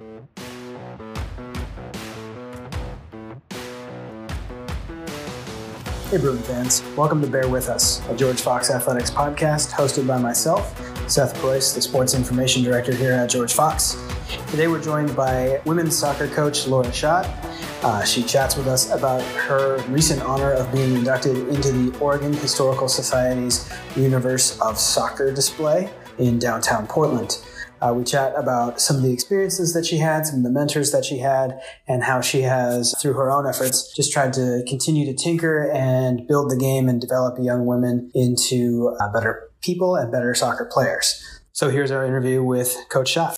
Hey, Bruin fans. Welcome to Bear With Us, a George Fox Athletics podcast hosted by myself, Seth Preuss, the Sports Information Director here at George Fox. Today we're joined by women's soccer coach Laura Schott. Uh, she chats with us about her recent honor of being inducted into the Oregon Historical Society's Universe of Soccer display in downtown Portland. Uh, we chat about some of the experiences that she had, some of the mentors that she had, and how she has, through her own efforts, just tried to continue to tinker and build the game and develop young women into uh, better people and better soccer players. So here's our interview with Coach Schott.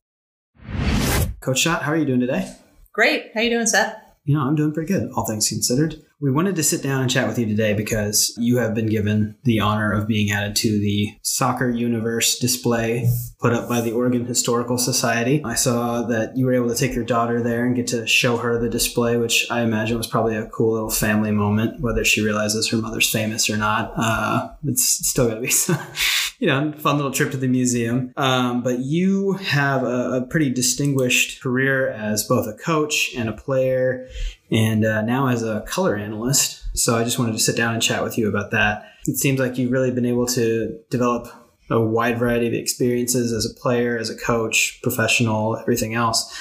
Coach Schott, how are you doing today? Great. How are you doing, Seth? You know, I'm doing pretty good, all things considered. We wanted to sit down and chat with you today because you have been given the honor of being added to the Soccer Universe display put up by the Oregon Historical Society. I saw that you were able to take your daughter there and get to show her the display, which I imagine was probably a cool little family moment, whether she realizes her mother's famous or not. Uh, it's still going to be, you know, fun little trip to the museum. Um, but you have a, a pretty distinguished career as both a coach and a player and uh, now as a color analyst. So I just wanted to sit down and chat with you about that. It seems like you've really been able to develop a wide variety of experiences as a player, as a coach, professional, everything else.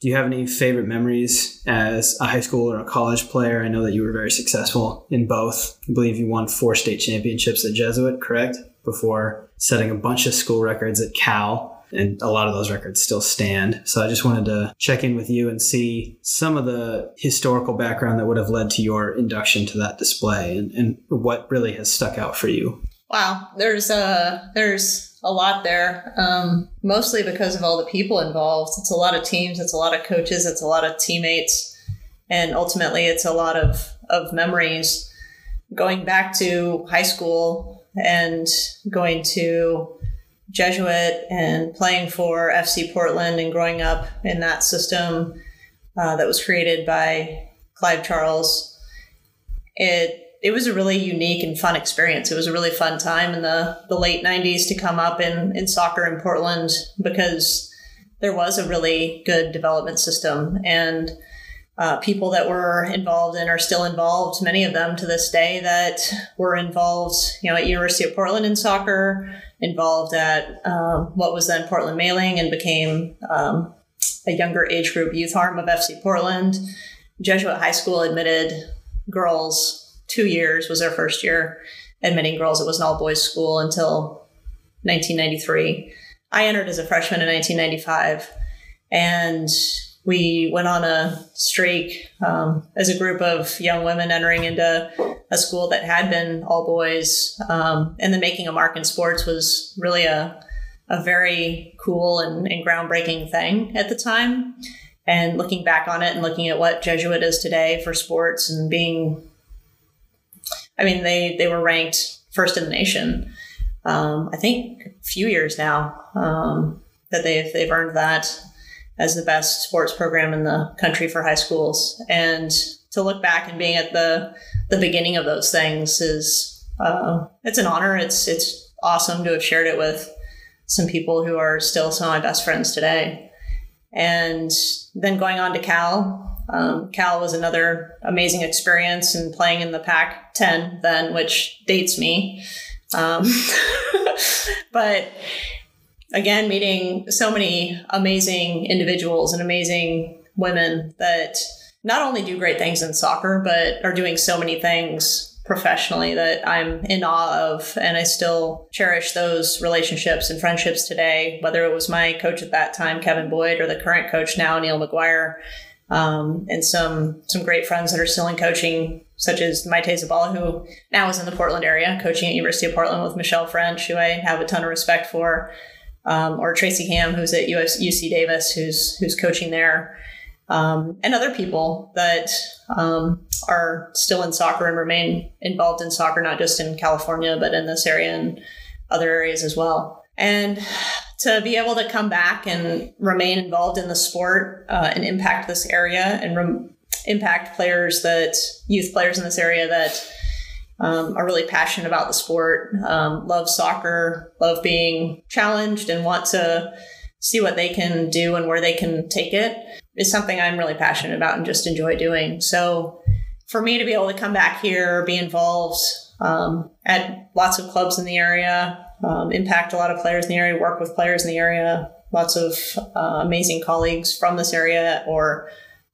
Do you have any favorite memories as a high school or a college player? I know that you were very successful in both. I believe you won four state championships at Jesuit, correct? Before setting a bunch of school records at Cal and a lot of those records still stand. So I just wanted to check in with you and see some of the historical background that would have led to your induction to that display and, and what really has stuck out for you. Wow, there's a there's a lot there. Um, mostly because of all the people involved. It's a lot of teams. It's a lot of coaches. It's a lot of teammates, and ultimately, it's a lot of of memories. Going back to high school and going to Jesuit and playing for FC Portland and growing up in that system uh, that was created by Clive Charles, it it was a really unique and fun experience. It was a really fun time in the, the late 90s to come up in, in soccer in Portland because there was a really good development system and uh, people that were involved and are still involved, many of them to this day that were involved, you know, at University of Portland in soccer, involved at um, what was then Portland Mailing and became um, a younger age group youth arm of FC Portland. Jesuit High School admitted girls two years was their first year admitting girls. It was an all boys school until 1993. I entered as a freshman in 1995 and we went on a streak um, as a group of young women entering into a school that had been all boys. Um, and then making a mark in sports was really a, a very cool and, and groundbreaking thing at the time. And looking back on it and looking at what Jesuit is today for sports and being, I mean, they, they were ranked first in the nation. Um, I think a few years now um, that they've, they've earned that as the best sports program in the country for high schools. And to look back and being at the the beginning of those things is uh, it's an honor. It's it's awesome to have shared it with some people who are still some of my best friends today. And then going on to Cal. Um, Cal was another amazing experience and playing in the Pac 10 then, which dates me. Um, but again, meeting so many amazing individuals and amazing women that not only do great things in soccer, but are doing so many things professionally that I'm in awe of. And I still cherish those relationships and friendships today, whether it was my coach at that time, Kevin Boyd, or the current coach now, Neil McGuire. Um, and some some great friends that are still in coaching, such as Maite Zabala, who now is in the Portland area, coaching at University of Portland with Michelle French, who I have a ton of respect for um, or Tracy Ham, who's at US, UC Davis, who's who's coaching there, um, and other people that um, are still in soccer and remain involved in soccer, not just in California, but in this area and other areas as well. And to be able to come back and remain involved in the sport uh, and impact this area and rem- impact players that youth players in this area that um, are really passionate about the sport, um, love soccer, love being challenged, and want to see what they can do and where they can take it is something I'm really passionate about and just enjoy doing. So for me to be able to come back here, be involved um, at lots of clubs in the area, um, impact a lot of players in the area, work with players in the area, lots of uh, amazing colleagues from this area or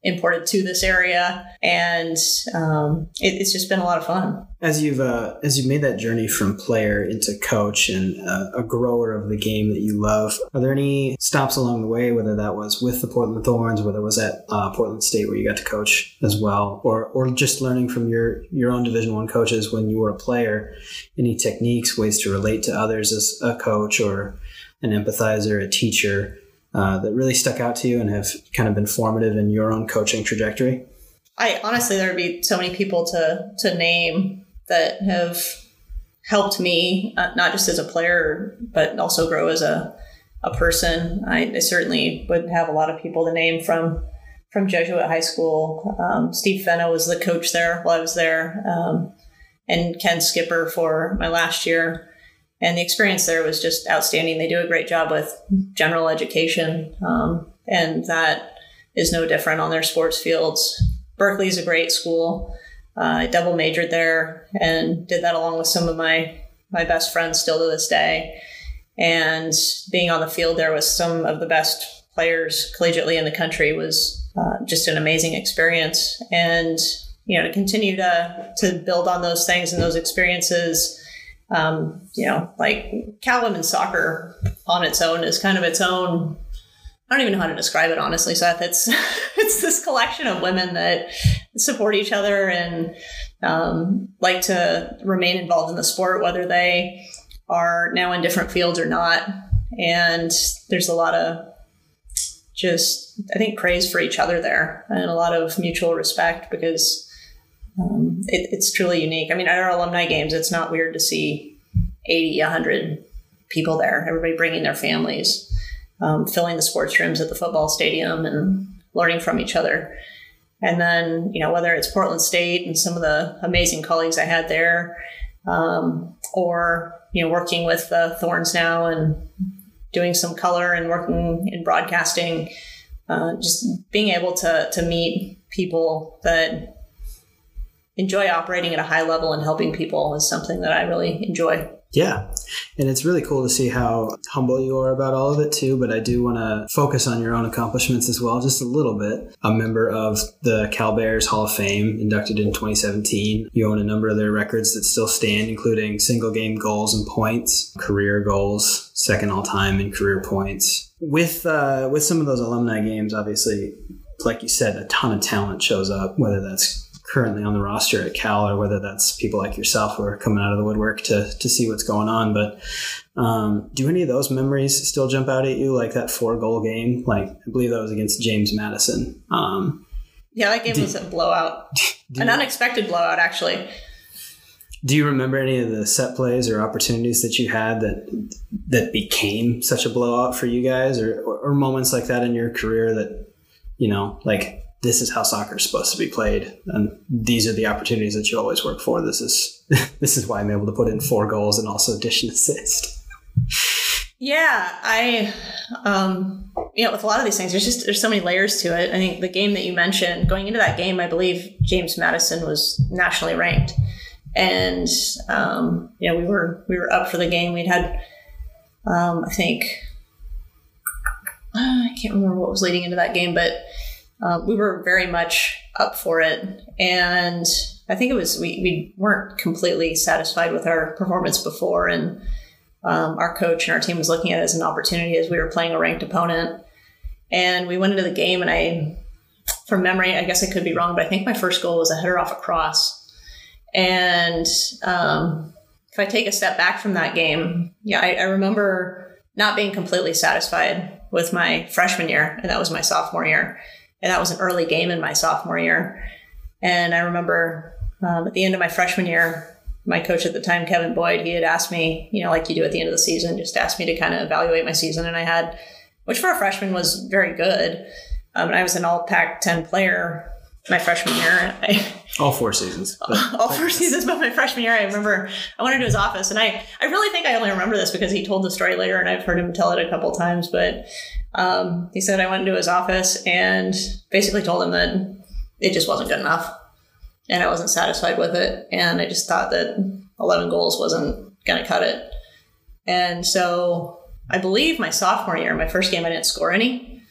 imported to this area, and um, it, it's just been a lot of fun. As you've uh, as you've made that journey from player into coach and uh, a grower of the game that you love, are there any stops along the way? Whether that was with the Portland Thorns, whether it was at uh, Portland State where you got to coach as well, or or just learning from your your own Division One coaches when you were a player, any techniques, ways to relate to others as a coach or an empathizer, a teacher uh, that really stuck out to you and have kind of been formative in your own coaching trajectory? I honestly, there would be so many people to to name that have helped me, uh, not just as a player, but also grow as a a person. I, I, certainly would have a lot of people to name from from Jesuit High School. Um, Steve Fenna was the coach there while I was there, um, and Ken Skipper for my last year and the experience there was just outstanding. They do a great job with general education, um, and that is no different on their sports fields. Berkeley is a great school. Uh, I double majored there and did that along with some of my my best friends still to this day. And being on the field there with some of the best players collegiately in the country was uh, just an amazing experience. And you know to continue to to build on those things and those experiences um, you know, like Cal women's soccer on its own is kind of its own. I don't even know how to describe it honestly, Seth. It's it's this collection of women that support each other and um, like to remain involved in the sport, whether they are now in different fields or not. And there's a lot of just I think praise for each other there and a lot of mutual respect because um, it, it's truly unique. I mean, at our alumni games, it's not weird to see 80, 100 people there, everybody bringing their families, um, filling the sports rooms at the football stadium and learning from each other. And then, you know, whether it's Portland State and some of the amazing colleagues I had there, um, or, you know, working with the Thorns now and doing some color and working in broadcasting, uh, just being able to, to meet people that enjoy operating at a high level and helping people is something that I really enjoy. Yeah. And it's really cool to see how humble you are about all of it too. But I do want to focus on your own accomplishments as well, just a little bit. A member of the Cal Bears Hall of Fame, inducted in 2017. You own a number of their records that still stand, including single game goals and points, career goals, second all time in career points. With uh, with some of those alumni games, obviously, like you said, a ton of talent shows up, whether that's currently on the roster at Cal, or whether that's people like yourself who are coming out of the woodwork to to see what's going on. But um, do any of those memories still jump out at you, like that four goal game? Like I believe that was against James Madison. Um, yeah, that game do, was a blowout, an unexpected blowout, actually. Do you remember any of the set plays or opportunities that you had that that became such a blowout for you guys, or, or, or moments like that in your career that you know, like this is how soccer is supposed to be played and these are the opportunities that you always work for. This is this is why i'm able to put in four goals and also dish and assist. Yeah i um you know with a lot of these things there's just there's so many layers to it. I think the game that you mentioned going into that game i believe james madison was nationally ranked. And um you know we were we were up for the game. We'd had um i think i can't remember what was leading into that game but uh, we were very much up for it. And I think it was, we, we weren't completely satisfied with our performance before. And um, our coach and our team was looking at it as an opportunity as we were playing a ranked opponent. And we went into the game, and I, from memory, I guess I could be wrong, but I think my first goal was a header off a cross. And um, if I take a step back from that game, yeah, I, I remember not being completely satisfied with my freshman year, and that was my sophomore year and that was an early game in my sophomore year. And I remember um, at the end of my freshman year, my coach at the time, Kevin Boyd, he had asked me, you know, like you do at the end of the season, just asked me to kind of evaluate my season. And I had, which for a freshman was very good. Um, and I was an all Pac 10 player my freshman year. I, all four seasons. all four seasons, but my freshman year, I remember I went into his office, and I, I really think I only remember this because he told the story later, and I've heard him tell it a couple times. But um, he said I went into his office and basically told him that it just wasn't good enough, and I wasn't satisfied with it, and I just thought that 11 goals wasn't going to cut it, and so I believe my sophomore year, my first game, I didn't score any,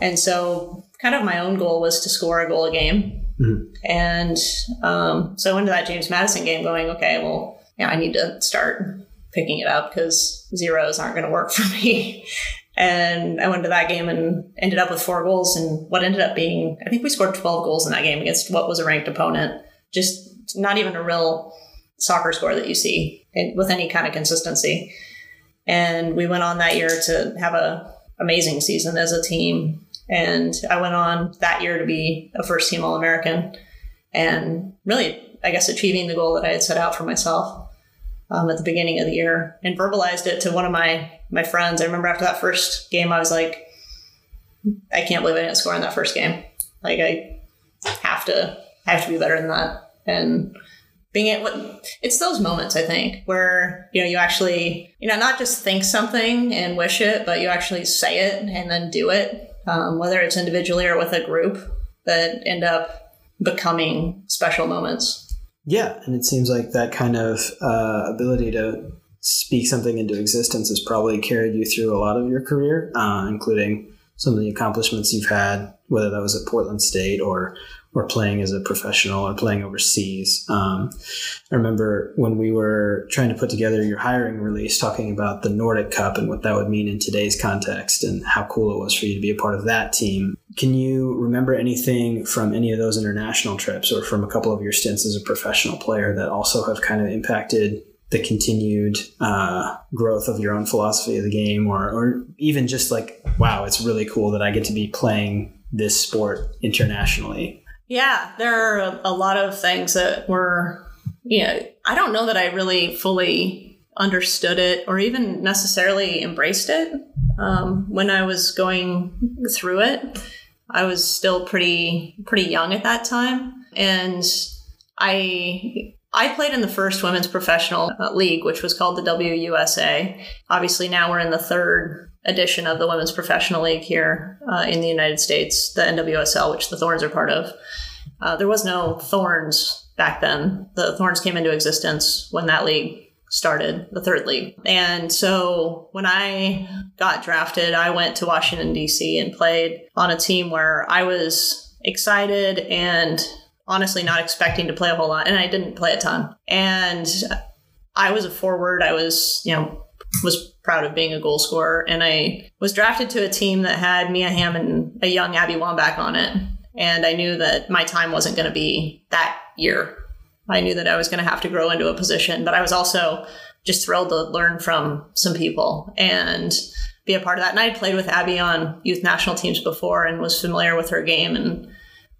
and so kind of my own goal was to score a goal a game. Mm-hmm. And um, so into that James Madison game going, okay, well, yeah, I need to start picking it up because zeros aren't going to work for me. and I went to that game and ended up with four goals. And what ended up being, I think we scored 12 goals in that game against what was a ranked opponent. Just not even a real soccer score that you see with any kind of consistency. And we went on that year to have a amazing season as a team and I went on that year to be a first team All American and really, I guess, achieving the goal that I had set out for myself um, at the beginning of the year and verbalized it to one of my, my friends. I remember after that first game, I was like, I can't believe I didn't score in that first game. Like, I have to, I have to be better than that. And being it, it's those moments, I think, where, you know, you actually, you know, not just think something and wish it, but you actually say it and then do it um, whether it's individually or with a group, that end up becoming special moments. Yeah, and it seems like that kind of uh, ability to speak something into existence has probably carried you through a lot of your career, uh, including some of the accomplishments you've had, whether that was at Portland State or or playing as a professional or playing overseas. Um, I remember when we were trying to put together your hiring release, talking about the Nordic Cup and what that would mean in today's context and how cool it was for you to be a part of that team. Can you remember anything from any of those international trips or from a couple of your stints as a professional player that also have kind of impacted the continued uh, growth of your own philosophy of the game, or, or even just like, wow, it's really cool that I get to be playing this sport internationally. Yeah, there are a lot of things that were, you know, I don't know that I really fully understood it or even necessarily embraced it um, when I was going through it. I was still pretty pretty young at that time, and I I played in the first women's professional league, which was called the WUSA. Obviously, now we're in the third edition of the women's professional league here uh, in the United States, the NWSL, which the Thorns are part of. Uh, there was no Thorns back then. The Thorns came into existence when that league started, the third league. And so when I got drafted, I went to Washington, D.C. and played on a team where I was excited and honestly not expecting to play a whole lot. And I didn't play a ton. And I was a forward. I was, you know, was proud of being a goal scorer. And I was drafted to a team that had Mia Hamm and a young Abby Wambach on it. And I knew that my time wasn't going to be that year. I knew that I was going to have to grow into a position, but I was also just thrilled to learn from some people and be a part of that. And I played with Abby on youth national teams before and was familiar with her game and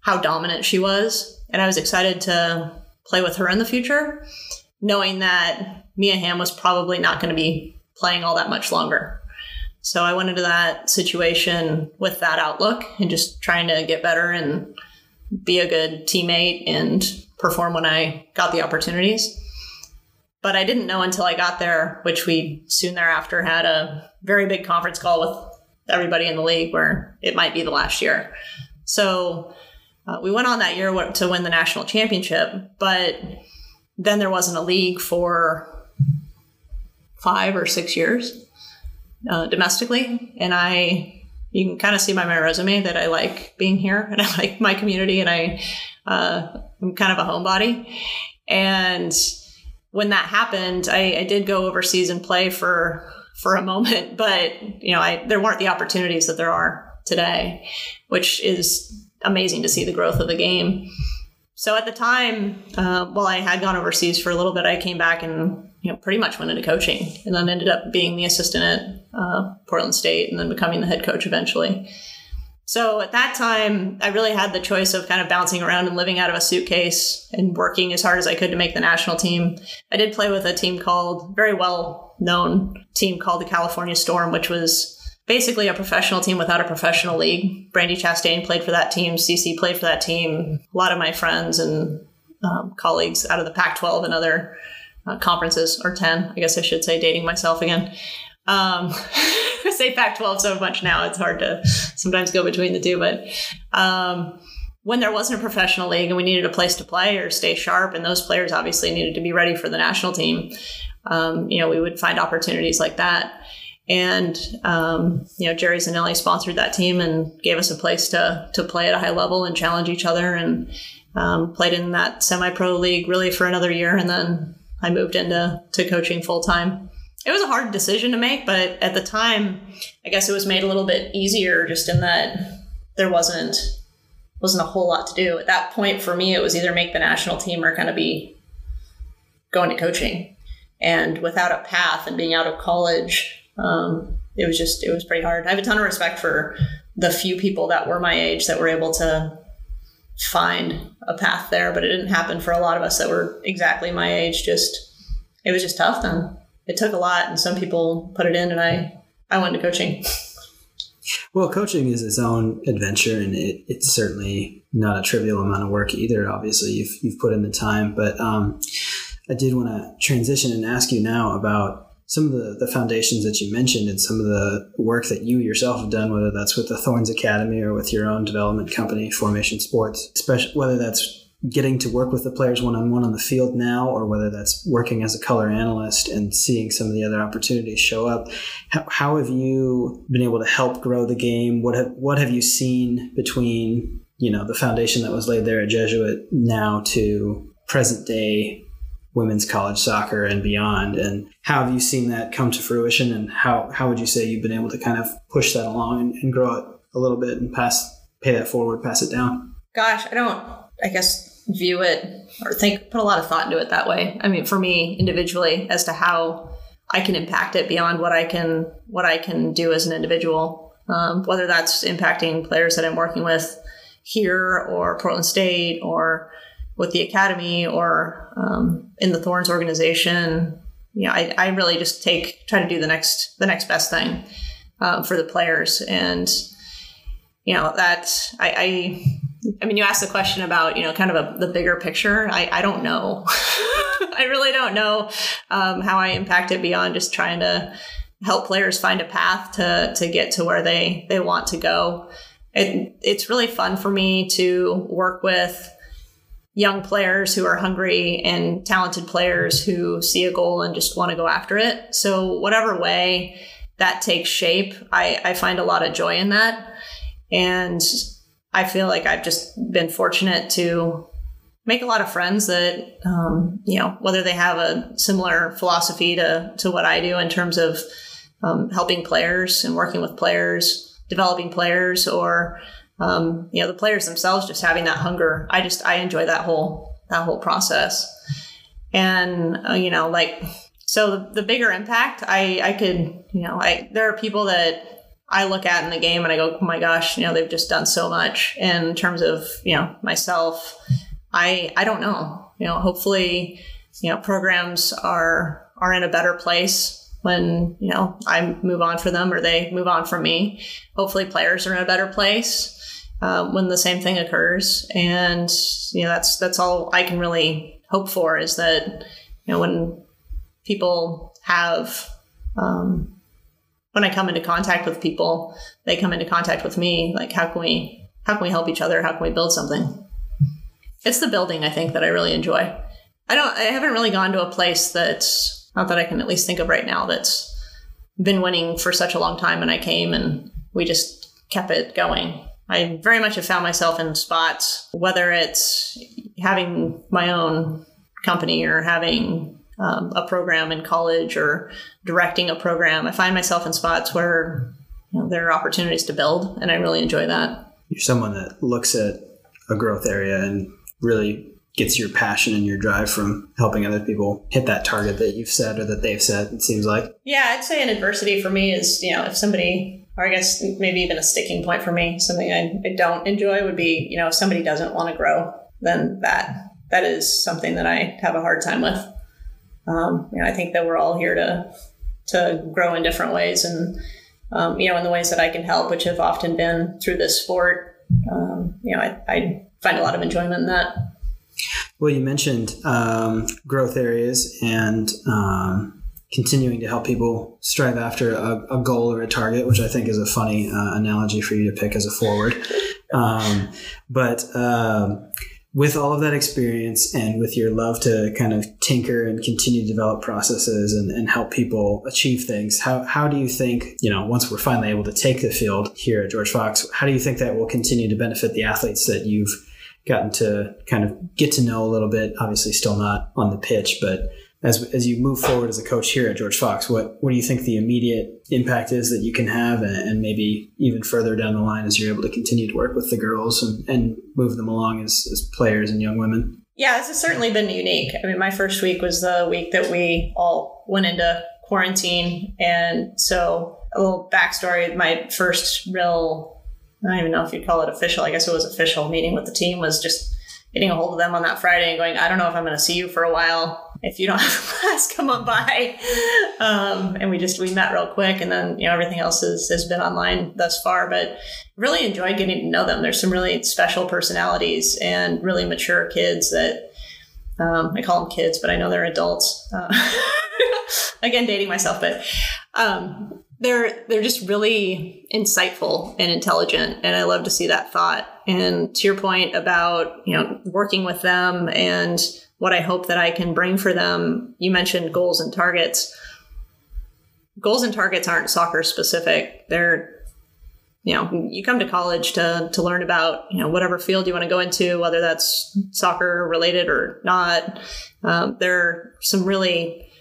how dominant she was. And I was excited to play with her in the future, knowing that Mia Hamm was probably not going to be playing all that much longer. So I went into that situation with that outlook and just trying to get better and be a good teammate and perform when I got the opportunities. But I didn't know until I got there, which we soon thereafter had a very big conference call with everybody in the league where it might be the last year. So uh, we went on that year to win the national championship, but then there wasn't a league for five or six years uh, domestically, and I you can kind of see by my resume that I like being here and I like my community and I uh, I'm kind of a homebody. And when that happened, I, I did go overseas and play for for a moment, but you know, I there weren't the opportunities that there are today, which is amazing to see the growth of the game. So at the time, uh, while I had gone overseas for a little bit, I came back and you know, pretty much went into coaching and then ended up being the assistant at uh, Portland State and then becoming the head coach eventually. So at that time, I really had the choice of kind of bouncing around and living out of a suitcase and working as hard as I could to make the national team. I did play with a team called, very well known team called the California Storm, which was basically a professional team without a professional league. Brandi Chastain played for that team. CC played for that team. A lot of my friends and um, colleagues out of the Pac 12 and other uh, conferences, or 10, I guess I should say, dating myself again. Um, I say Pac 12 so much now, it's hard to sometimes go between the two. But um, when there wasn't a professional league and we needed a place to play or stay sharp, and those players obviously needed to be ready for the national team, um, you know, we would find opportunities like that. And um, you know, Jerry Zanelli sponsored that team and gave us a place to to play at a high level and challenge each other. And um, played in that semi-pro league really for another year, and then I moved into to coaching full time. It was a hard decision to make, but at the time, I guess it was made a little bit easier just in that there wasn't wasn't a whole lot to do at that point. For me, it was either make the national team or kind of be going to coaching. And without a path and being out of college, um, it was just it was pretty hard. I have a ton of respect for the few people that were my age that were able to find a path there, but it didn't happen for a lot of us that were exactly my age. Just it was just tough then. It took a lot, and some people put it in, and I I went to coaching. Well, coaching is its own adventure, and it, it's certainly not a trivial amount of work either. Obviously, you've you've put in the time, but um, I did want to transition and ask you now about some of the, the foundations that you mentioned and some of the work that you yourself have done, whether that's with the Thorns Academy or with your own development company, Formation Sports, especially whether that's getting to work with the players one on one on the field now, or whether that's working as a color analyst and seeing some of the other opportunities show up. How, how have you been able to help grow the game? What have, what have you seen between you know the foundation that was laid there at Jesuit now to present day women's college soccer and beyond. And how have you seen that come to fruition? And how, how would you say you've been able to kind of push that along and, and grow it a little bit and pass, pay that forward, pass it down? Gosh, I don't, I guess, view it or think, put a lot of thought into it that way. I mean, for me individually, as to how I can impact it beyond what I can, what I can do as an individual. Um, whether that's impacting players that I'm working with here or Portland State or with the academy or um, in the Thorns organization, you know, I, I really just take try to do the next the next best thing uh, for the players, and you know that I, I I mean, you asked the question about, you know, kind of a, the bigger picture. I, I don't know. I really don't know um, how I impact it beyond just trying to help players find a path to, to get to where they, they want to go. It, it's really fun for me to work with young players who are hungry and talented players who see a goal and just want to go after it. So, whatever way that takes shape, I, I find a lot of joy in that. And I feel like I've just been fortunate to make a lot of friends that, um, you know, whether they have a similar philosophy to, to what I do in terms of um, helping players and working with players, developing players, or um, you know the players themselves just having that hunger. I just i enjoy that whole that whole process. And uh, you know like so the, the, bigger impact i i could you know i there are people that i look at in the game and i go oh my gosh you know they've just done so much. In terms of you know myself i i don't know. You know hopefully you know programs are are in a better place when you know I move on for them or they move on for me. Hopefully, players are in a better place uh, when the same thing occurs. And you know, that's that's all I can really hope for is that you know when people have um, when I come into contact with people, they come into contact with me. Like, how can we how can we help each other? How can we build something? It's the building I think that I really enjoy. I don't. I haven't really gone to a place that's not that I can at least think of right now that's been winning for such a long time. And I came and we just kept it going. I very much have found myself in spots, whether it's having my own company or having um, a program in college or directing a program. I find myself in spots where you know, there are opportunities to build, and I really enjoy that. You're someone that looks at a growth area and really gets your passion and your drive from helping other people hit that target that you've set or that they've set it seems like yeah i'd say an adversity for me is you know if somebody or I guess maybe even a sticking point for me, something I, I don't enjoy would be, you know, if somebody doesn't want to grow, then that that is something that I have a hard time with. Um, you know, I think that we're all here to to grow in different ways, and um, you know, in the ways that I can help, which have often been through this sport. Um, you know, I, I, find a lot of enjoyment in that. Well, you mentioned um, growth areas and um, continuing to help people strive after a, a, goal or a target, which I think is a funny uh, analogy for you to pick as a forward. Um, but um, with all of that experience and with your love to kind of tinker and continue to develop processes and, and help people achieve things, how, how do you think, you know, once we're finally able to take the field here at George Fox, how do you think that will continue to benefit the athletes that you've gotten to kind of get to know a little bit? Obviously, still not on the pitch, but as, as you move forward as a coach here at George Fox, what, what do you think the immediate impact is that you can have and, and, maybe even further down the line as you're able to continue to work with the girls and, and move them along as, as players and young women? Yeah, this has certainly been unique. I mean, my first week was the week that we all went into quarantine. And so a little backstory, my first real, I don't even know if you'd call it official, I guess it was official meeting with the team was just getting a hold of them on that Friday and going, I don't know if I'm going to see you for a while if you don't have a class, come on by. Um, and we just we met real quick, and then you know everything else has has been online thus far. But really enjoyed getting to know them. There's some really special personalities and really mature kids that um, I call them kids, but I know they're adults. Uh, again, dating myself, but um, they're they're just really insightful and intelligent, and I love to see that thought. And to your point about you know working with them and what I hope that I can bring for them. You mentioned goals and targets. Goals and targets aren't soccer specific. They're you know, you come to college to to learn about you know whatever field you want to go into, whether that's soccer related or not. Um, there are some really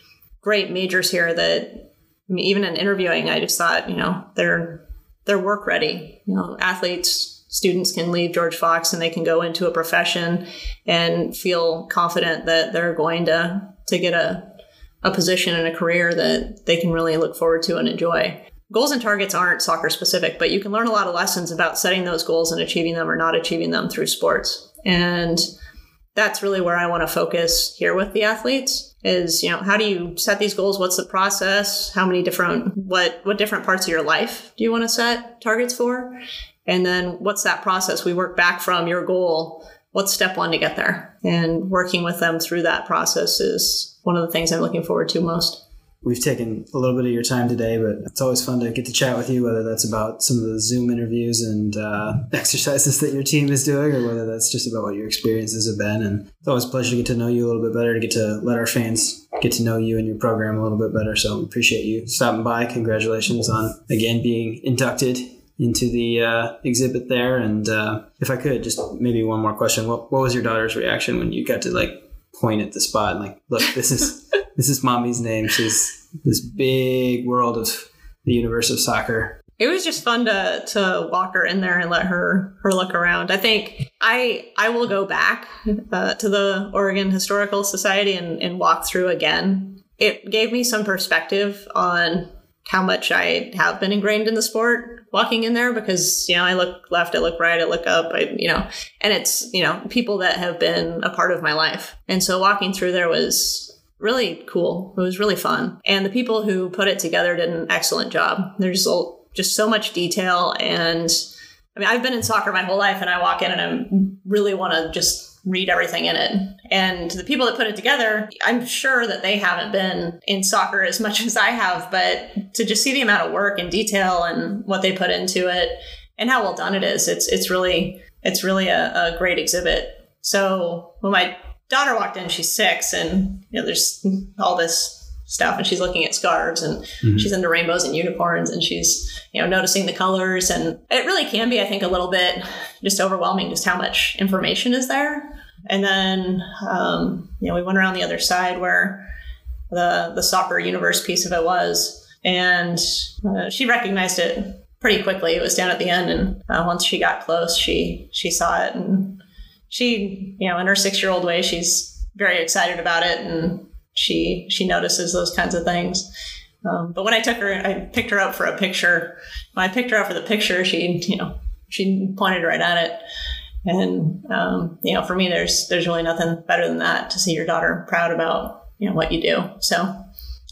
great majors here that I mean, even in interviewing, I just thought you know they're they're work ready. You know, athletes students can leave George Fox and they can go into a profession and feel confident that they're going to to get a a position and a career that they can really look forward to and enjoy. Goals and targets aren't soccer specific, but you can learn a lot of lessons about setting those goals and achieving them or not achieving them through sports. And that's really where I want to focus here with the athletes is, you know, how do you set these goals? What's the process? How many different what what different parts of your life do you want to set targets for? And then what's that process? We work back from your goal. What's step one to get there? And working with them through that process is one of the things I'm looking forward to most. We've taken a little bit of your time today, but it's always fun to get to chat with you, whether that's about some of the Zoom interviews and uh, exercises that your team is doing, or whether that's just about what your experiences have been. And it's always a pleasure to get to know you a little bit better, to get to let our fans get to know you and your program a little bit better. So we appreciate you stopping by. Congratulations on, again, being inducted into the uh, exhibit there. And uh, if I could, just maybe one more question: what What was your daughter's reaction when you got to like point at the spot and like, look, this is this is mommy's name. She's this big world of the universe of soccer. It was just fun to to walk her in there and let her her look around. I think I I will go back uh, to the Oregon Historical Society and, and walk through again. It gave me some perspective on how much I have been ingrained in the sport walking in there because you know I look left, I look right, I look up, I you know, and it's you know people that have been a part of my life, and so walking through there was really cool. It was really fun, and the people who put it together did an excellent job. There's just so much detail, and I mean I've been in soccer my whole life, and I walk in and I really want to just read everything in it. And the people that put it together, I'm sure that they haven't been in soccer as much as I have, but to just see the amount of work and detail and what they put into it and how well done it is, it's it's really it's really a, a great exhibit. So when my daughter walked in, she's six, and you know, there's all this stuff and she's looking at scarves and mm-hmm. she's into rainbows and unicorns and she's you know noticing the colors and it really can be i think a little bit just overwhelming just how much information is there and then um, you know we went around the other side where the the soccer universe piece of it was and uh, she recognized it pretty quickly it was down at the end and uh, once she got close she she saw it and she you know in her six year old way she's very excited about it and she she notices those kinds of things. Um, but when I took her, I picked her up for a picture. When I picked her up for the picture, she you know she pointed right at it. And um, you know, for me, there's there's really nothing better than that to see your daughter proud about you know what you do. So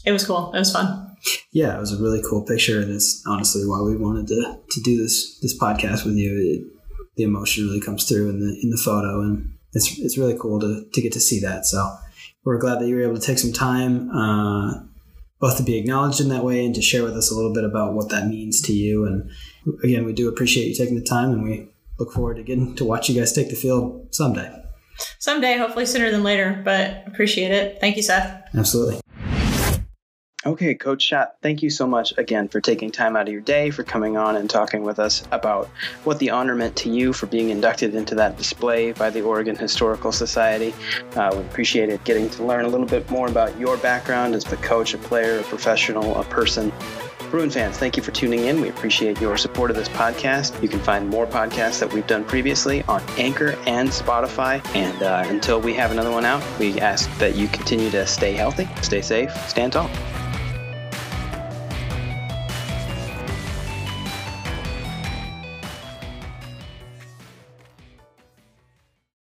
it was cool. It was fun. Yeah, it was a really cool picture, and it's honestly why we wanted to to do this this podcast with you. It, the emotion really comes through in the in the photo, and it's it's really cool to to get to see that. So we're glad that you were able to take some time. Uh, both to be acknowledged in that way and to share with us a little bit about what that means to you. And again, we do appreciate you taking the time, and we look forward to getting to watch you guys take the field someday. Someday, hopefully sooner than later, but appreciate it. Thank you, Seth. Absolutely. Okay, Coach Schott, thank you so much again for taking time out of your day, for coming on and talking with us about what the honor meant to you for being inducted into that display by the Oregon Historical Society. Uh, we appreciate it getting to learn a little bit more about your background as the coach, a player, a professional, a person. Bruin fans, thank you for tuning in. We appreciate your support of this podcast. You can find more podcasts that we've done previously on Anchor and Spotify. And uh, until we have another one out, we ask that you continue to stay healthy, stay safe, stand tall.